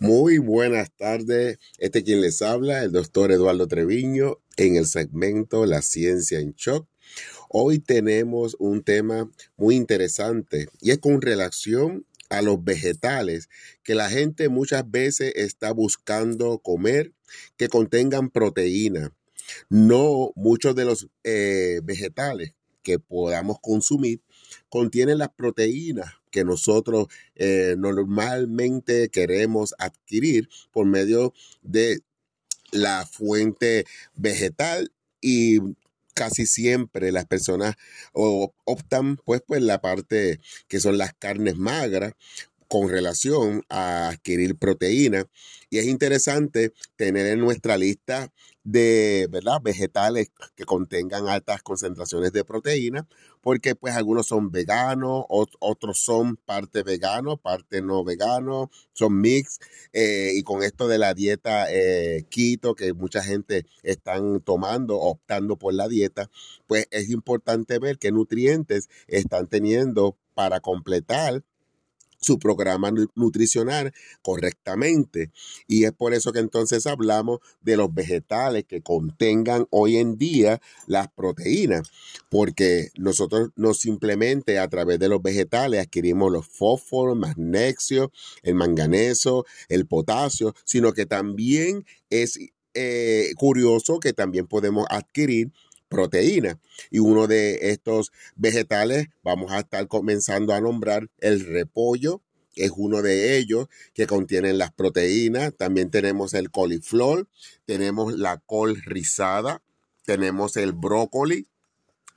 Muy buenas tardes. Este quien les habla, el doctor Eduardo Treviño, en el segmento La ciencia en shock. Hoy tenemos un tema muy interesante y es con relación a los vegetales que la gente muchas veces está buscando comer que contengan proteína. No muchos de los eh, vegetales que podamos consumir contienen las proteínas que nosotros eh, normalmente queremos adquirir por medio de la fuente vegetal y casi siempre las personas optan pues por la parte que son las carnes magras con relación a adquirir proteína. Y es interesante tener en nuestra lista de ¿verdad? vegetales que contengan altas concentraciones de proteína, porque pues algunos son veganos, otros son parte vegano, parte no vegano, son mix, eh, y con esto de la dieta eh, keto que mucha gente están tomando, optando por la dieta, pues es importante ver qué nutrientes están teniendo para completar su programa nutricional correctamente. Y es por eso que entonces hablamos de los vegetales que contengan hoy en día las proteínas, porque nosotros no simplemente a través de los vegetales adquirimos los fósforos, magnesio, el manganeso, el potasio, sino que también es eh, curioso que también podemos adquirir proteína. Y uno de estos vegetales, vamos a estar comenzando a nombrar el repollo, es uno de ellos que contienen las proteínas. También tenemos el coliflor, tenemos la col rizada, tenemos el brócoli,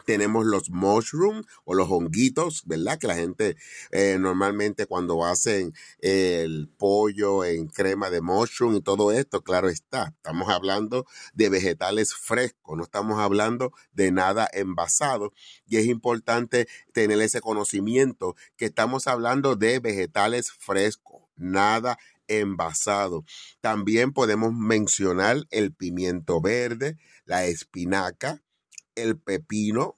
tenemos los mushrooms o los honguitos, ¿verdad? Que la gente eh, normalmente cuando hacen el pollo en crema de mushroom y todo esto, claro está, estamos hablando de vegetales frescos, no estamos hablando de nada envasado. Y es importante tener ese conocimiento que estamos hablando de vegetales frescos, nada envasado. También podemos mencionar el pimiento verde, la espinaca, el pepino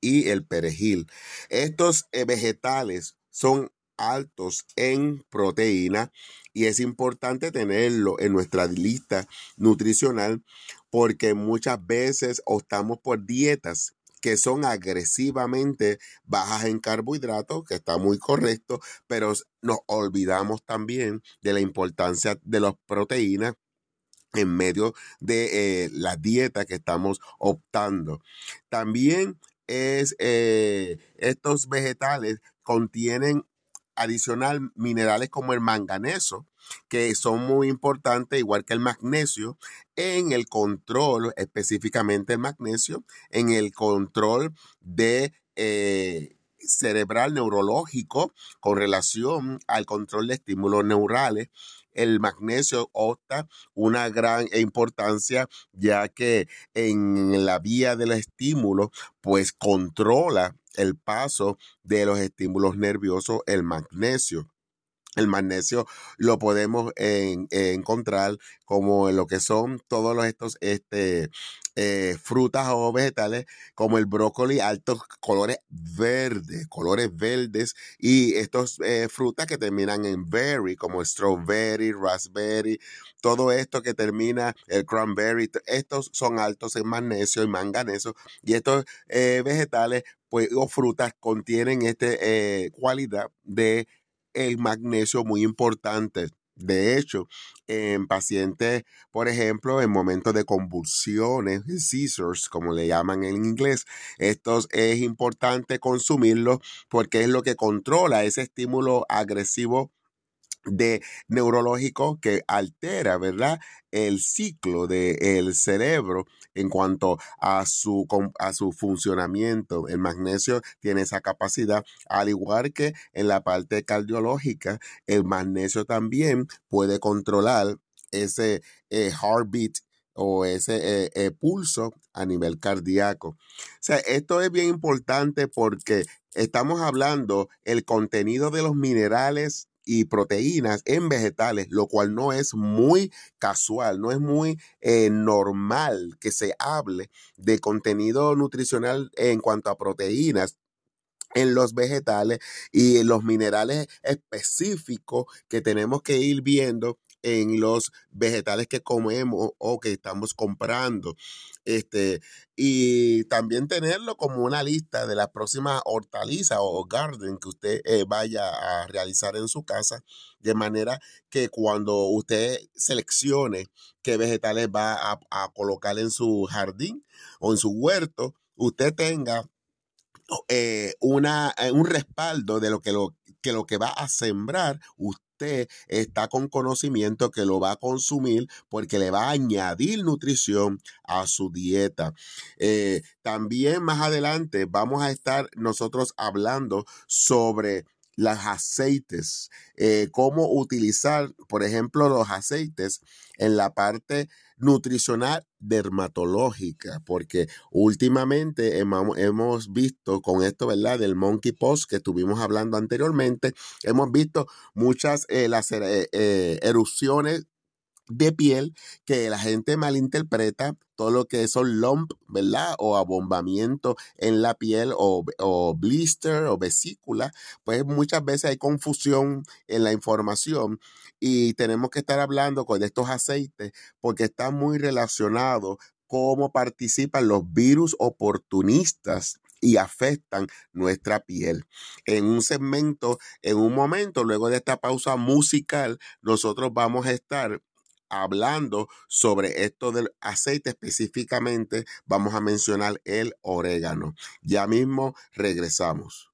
y el perejil. Estos eh, vegetales son altos en proteína y es importante tenerlo en nuestra lista nutricional porque muchas veces optamos por dietas que son agresivamente bajas en carbohidratos, que está muy correcto, pero nos olvidamos también de la importancia de las proteínas en medio de eh, la dieta que estamos optando. También es, eh, estos vegetales contienen adicional minerales como el manganeso, que son muy importantes, igual que el magnesio, en el control, específicamente el magnesio, en el control de eh, cerebral neurológico con relación al control de estímulos neurales el magnesio opta una gran importancia ya que en la vía del estímulo pues controla el paso de los estímulos nerviosos el magnesio. El magnesio lo podemos encontrar como en lo que son todos estos este, eh, frutas o vegetales como el brócoli, altos colores verdes, colores verdes y estos eh, frutas que terminan en berry como strawberry, raspberry, todo esto que termina el cranberry, estos son altos en magnesio y manganeso y estos eh, vegetales pues, o frutas contienen esta cualidad de el magnesio muy importante. De hecho, en pacientes, por ejemplo, en momentos de convulsiones, seizures, como le llaman en inglés, estos es importante consumirlos porque es lo que controla ese estímulo agresivo de neurológico que altera, ¿verdad? El ciclo del cerebro en cuanto a su, a su funcionamiento. El magnesio tiene esa capacidad, al igual que en la parte cardiológica, el magnesio también puede controlar ese eh, heartbeat o ese eh, eh, pulso a nivel cardíaco. O sea, esto es bien importante porque estamos hablando el contenido de los minerales y proteínas en vegetales, lo cual no es muy casual, no es muy eh, normal que se hable de contenido nutricional en cuanto a proteínas en los vegetales y en los minerales específicos que tenemos que ir viendo en los vegetales que comemos o que estamos comprando. Este, y también tenerlo como una lista de las próximas hortalizas o garden que usted eh, vaya a realizar en su casa, de manera que cuando usted seleccione qué vegetales va a, colocar en su jardín o en su huerto, usted tenga eh, una, eh, un respaldo de lo que, lo que lo que va a sembrar, usted está con conocimiento que lo va a consumir porque le va a añadir nutrición a su dieta. Eh, también más adelante vamos a estar nosotros hablando sobre los aceites, cómo utilizar, por ejemplo, los aceites en la parte nutricional dermatológica, porque últimamente hemos visto con esto, ¿verdad? Del monkeypox que estuvimos hablando anteriormente, hemos visto muchas eh, las, eh, eh, erupciones de piel que la gente malinterpreta todo lo que son lump, ¿verdad? O abombamiento en la piel o, o, blister o vesícula, pues muchas veces hay confusión en la información y tenemos que estar hablando con estos aceites porque está muy relacionado cómo participan los virus oportunistas y afectan nuestra piel. En un segmento, en un momento, luego de esta pausa musical, nosotros vamos a estar hablando sobre esto del aceite específicamente, vamos a mencionar el orégano. Ya mismo regresamos.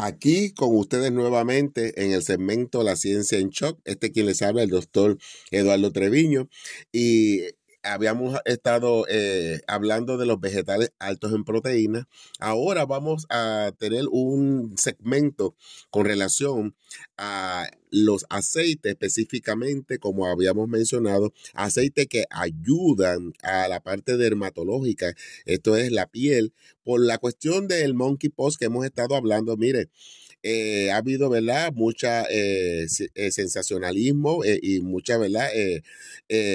Aquí con ustedes nuevamente en el segmento La Ciencia en Shock. Este quien les habla, el doctor Eduardo Treviño. Y habíamos estado eh, hablando de los vegetales altos en proteínas. Ahora vamos a tener un segmento con relación a los aceites específicamente, como habíamos mencionado, aceites que ayudan a la parte dermatológica, esto es la piel, por la cuestión del monkeypox que hemos estado hablando, mire, eh, ha habido, ¿verdad? Mucha eh, eh, sensacionalismo y mucha, ¿verdad?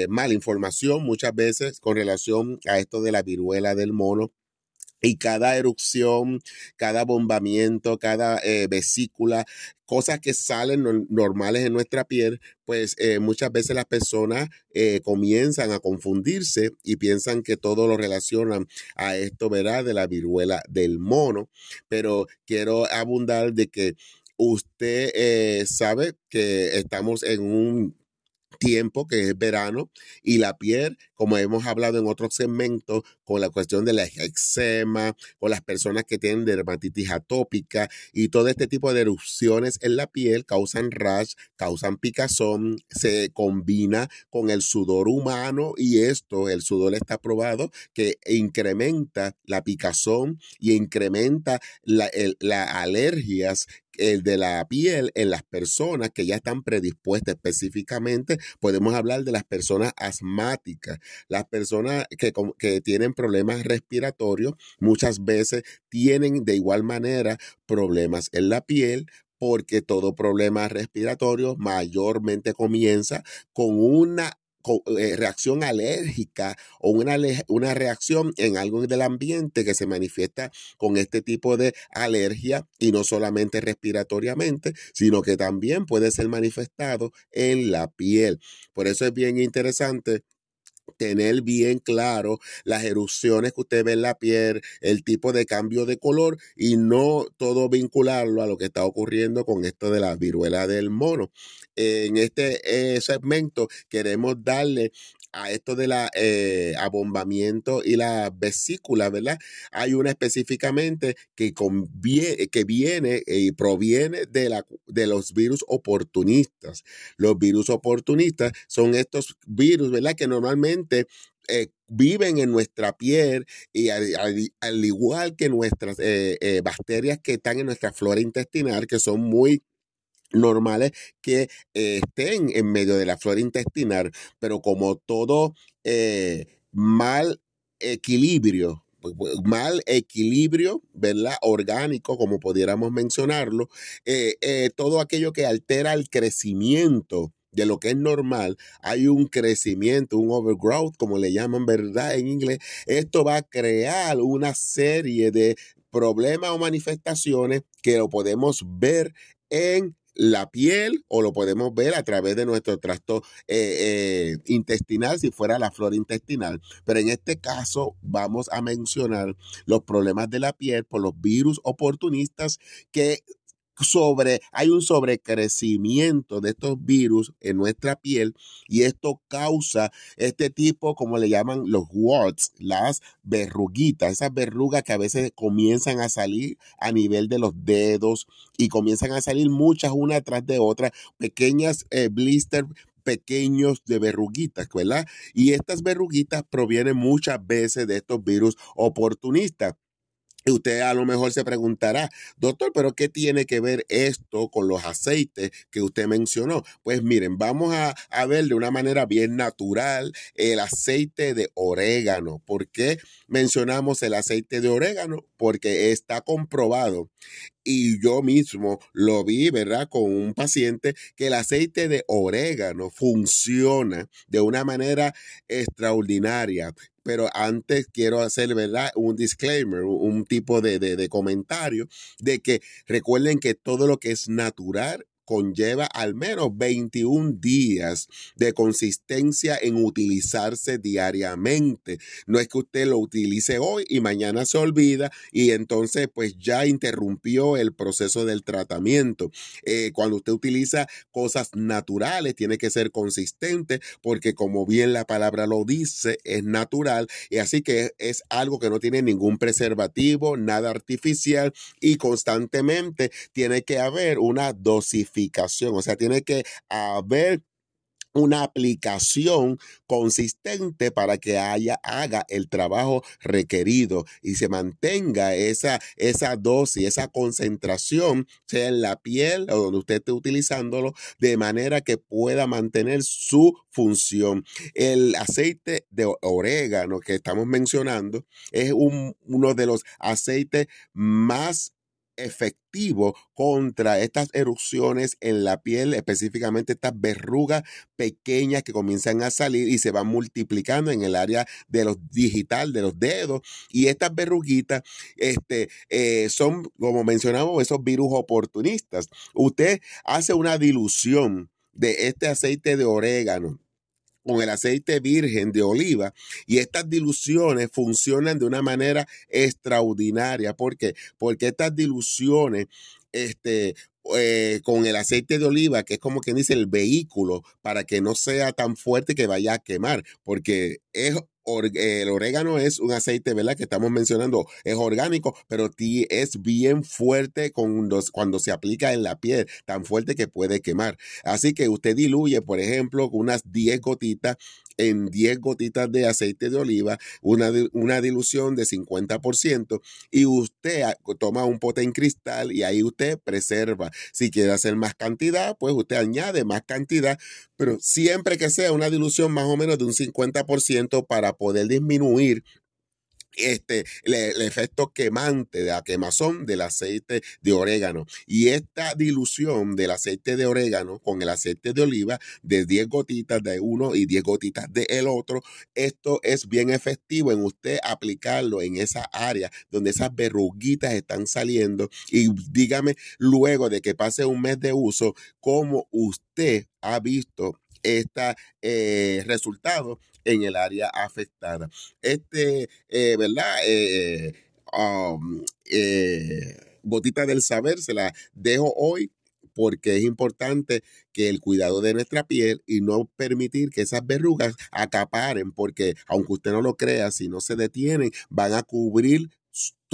mala información muchas veces con relación a esto de la viruela del mono y cada erupción, cada bombamiento, cada eh, vesícula, cosas que salen normales en nuestra piel, pues eh, muchas veces las personas eh, comienzan a confundirse y piensan que todo lo relacionan a esto, ¿verdad? De la viruela del mono. Pero quiero abundar de que usted sabe que estamos en un tiempo, que es verano, y la piel, como hemos hablado en otros segmentos, con la cuestión de la eczema, con las personas que tienen dermatitis atópica y todo este tipo de erupciones en la piel causan rash, causan picazón, se combina con el sudor humano y esto, el sudor está probado que incrementa la picazón y incrementa las alergias el de la piel en las personas que ya están predispuestas específicamente, podemos hablar de las personas asmáticas, las personas que, que tienen problemas respiratorios, muchas veces tienen de igual manera problemas en la piel, porque todo problema respiratorio mayormente comienza con una eh, reacción alérgica o una, una reacción en algo del ambiente que se manifiesta con este tipo de alergia y no solamente respiratoriamente, sino que también puede ser manifestado en la piel. Por eso es bien interesante tener bien claro las erupciones que usted ve en la piel, el tipo de cambio de color y no todo vincularlo a lo que está ocurriendo con esto de la viruela del mono. En este eh, segmento queremos darle a esto de la eh, abombamiento y la vesícula, ¿verdad? Hay una específicamente que, que viene y proviene de, la, de los virus oportunistas. Los virus oportunistas son estos virus, ¿verdad? Que normalmente eh, viven en nuestra piel y al, igual que nuestras eh, bacterias que están en nuestra flora intestinal, que son muy normales que eh, estén en medio de la flora intestinal, pero como todo eh, mal equilibrio, mal equilibrio, ¿verdad? Orgánico, como pudiéramos mencionarlo, eh, todo aquello que altera el crecimiento de lo que es normal, hay un crecimiento, un overgrowth, como le llaman, ¿verdad? En inglés, esto va a crear una serie de problemas o manifestaciones que lo podemos ver en la piel o lo podemos ver a través de nuestro tracto eh, eh, intestinal si fuera la flora intestinal. Pero en este caso vamos a mencionar los problemas de la piel por los virus oportunistas que sobre, hay un sobrecrecimiento de estos virus en nuestra piel y esto causa este tipo, como le llaman los warts, las verruguitas, esas verrugas que a veces comienzan a salir a nivel de los dedos y comienzan a salir muchas una tras de otra, pequeñas eh, blisters pequeños de verruguitas, ¿verdad? Y estas verruguitas provienen muchas veces de estos virus oportunistas. Y usted a lo mejor se preguntará, doctor, pero ¿qué tiene que ver esto con los aceites que usted mencionó? Pues miren, vamos a, ver de una manera bien natural el aceite de orégano. ¿Por qué mencionamos el aceite de orégano? Porque está comprobado y yo mismo lo vi, ¿verdad? Con un paciente que el aceite de orégano funciona de una manera extraordinaria. Pero antes quiero hacer, ¿verdad? Un disclaimer, un tipo de, de, comentario de que recuerden que todo lo que es natural conlleva al menos 21 días de consistencia en utilizarse diariamente. No es que usted lo utilice hoy y mañana se olvida y entonces pues ya interrumpió el proceso del tratamiento. Eh, cuando usted utiliza cosas naturales tiene que ser consistente porque como bien la palabra lo dice es natural y así que es algo que no tiene ningún preservativo, nada artificial y constantemente tiene que haber una dosis o sea, tiene que haber una aplicación consistente para que haya, haga el trabajo requerido y se mantenga esa, esa dosis, esa concentración, sea en la piel o donde usted esté utilizándolo, de manera que pueda mantener su función. El aceite de orégano que estamos mencionando es uno de los aceites más efectivo contra estas erupciones en la piel, específicamente estas verrugas pequeñas que comienzan a salir y se van multiplicando en el área de los digital, de los dedos. Y estas verruguitas este, eh, son, como mencionamos, esos virus oportunistas. Usted hace una dilución de este aceite de orégano con el aceite virgen de oliva y estas diluciones funcionan de una manera extraordinaria. ¿Por qué? Porque estas diluciones este, eh, con el aceite de oliva, que es como quien dice el vehículo, para que no sea tan fuerte que vaya a quemar, porque es el orégano es un aceite, ¿verdad? Que estamos mencionando, es orgánico, pero es bien fuerte cuando, cuando se aplica en la piel, tan fuerte que puede quemar. Así que usted diluye, por ejemplo, unas 10 gotitas en 10 gotitas de aceite de oliva, una, una dilución de 50%, y usted toma un pote en cristal y ahí usted preserva. Si quiere hacer más cantidad, pues usted añade más cantidad, pero siempre que sea una dilución más o menos de un 50% para poder disminuir este, el, efecto quemante de la quemazón del aceite de orégano. Y esta dilución del aceite de orégano con el aceite de oliva de 10 gotitas de uno y 10 gotitas del el otro, esto es bien efectivo en usted aplicarlo en esa área donde esas verruguitas están saliendo. Y dígame luego de que pase un mes de uso, cómo usted ha visto este resultado en el área afectada. Este, eh, ¿verdad? Eh, um, gotita del saber se la dejo hoy porque es importante que el cuidado de nuestra piel y no permitir que esas verrugas acaparen, porque aunque usted no lo crea, si no se detienen, van a cubrir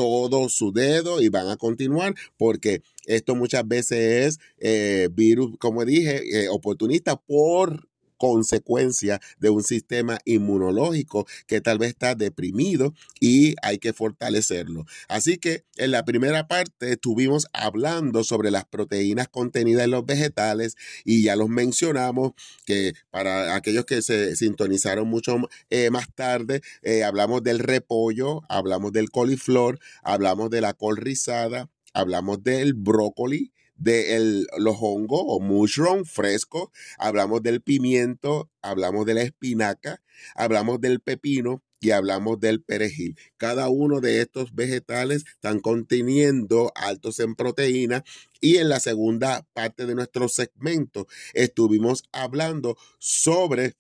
todo su dedo y van a continuar porque esto muchas veces es virus, como dije, oportunista por consecuencia de un sistema inmunológico que tal vez está deprimido y hay que fortalecerlo. Así que en la primera parte estuvimos hablando sobre las proteínas contenidas en los vegetales y ya los mencionamos que para aquellos que se sintonizaron mucho eh, más tarde, eh, hablamos del repollo, hablamos del coliflor, hablamos de la col rizada, hablamos del brócoli, de los hongos o mushroom fresco, hablamos del pimiento, hablamos de la espinaca, hablamos del pepino y hablamos del perejil. Cada uno de estos vegetales están conteniendo altos en proteína y en la segunda parte de nuestro segmento estuvimos hablando sobre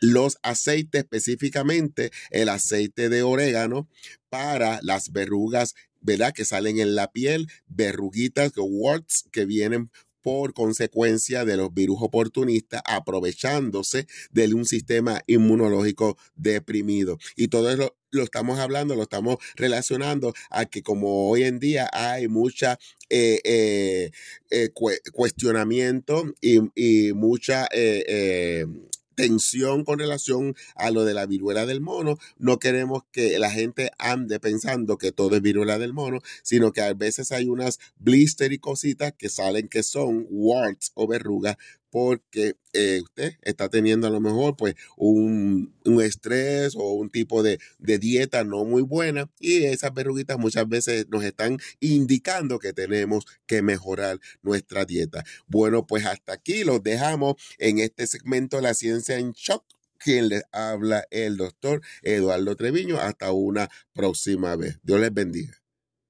los aceites, específicamente el aceite de orégano para las verrugas, ¿verdad? Que salen en la piel, verruguitas, warts que vienen por consecuencia de los virus oportunistas aprovechándose de un sistema inmunológico deprimido. Y todo eso lo estamos hablando, lo estamos relacionando a que como hoy en día hay mucha eh, eh, eh, cuestionamiento y, y mucha tensión con relación a lo de la viruela del mono. No queremos que la gente ande pensando que todo es viruela del mono, sino que a veces hay unas blister y cositas que salen que son warts o verrugas porque eh, usted está teniendo a lo mejor pues un, estrés o un tipo de, de, dieta no muy buena y esas verruguitas muchas veces nos están indicando que tenemos que mejorar nuestra dieta. Bueno, pues hasta aquí los dejamos en este segmento de la ciencia en shock quien les habla el doctor Eduardo Treviño. Hasta una próxima vez. Dios les bendiga.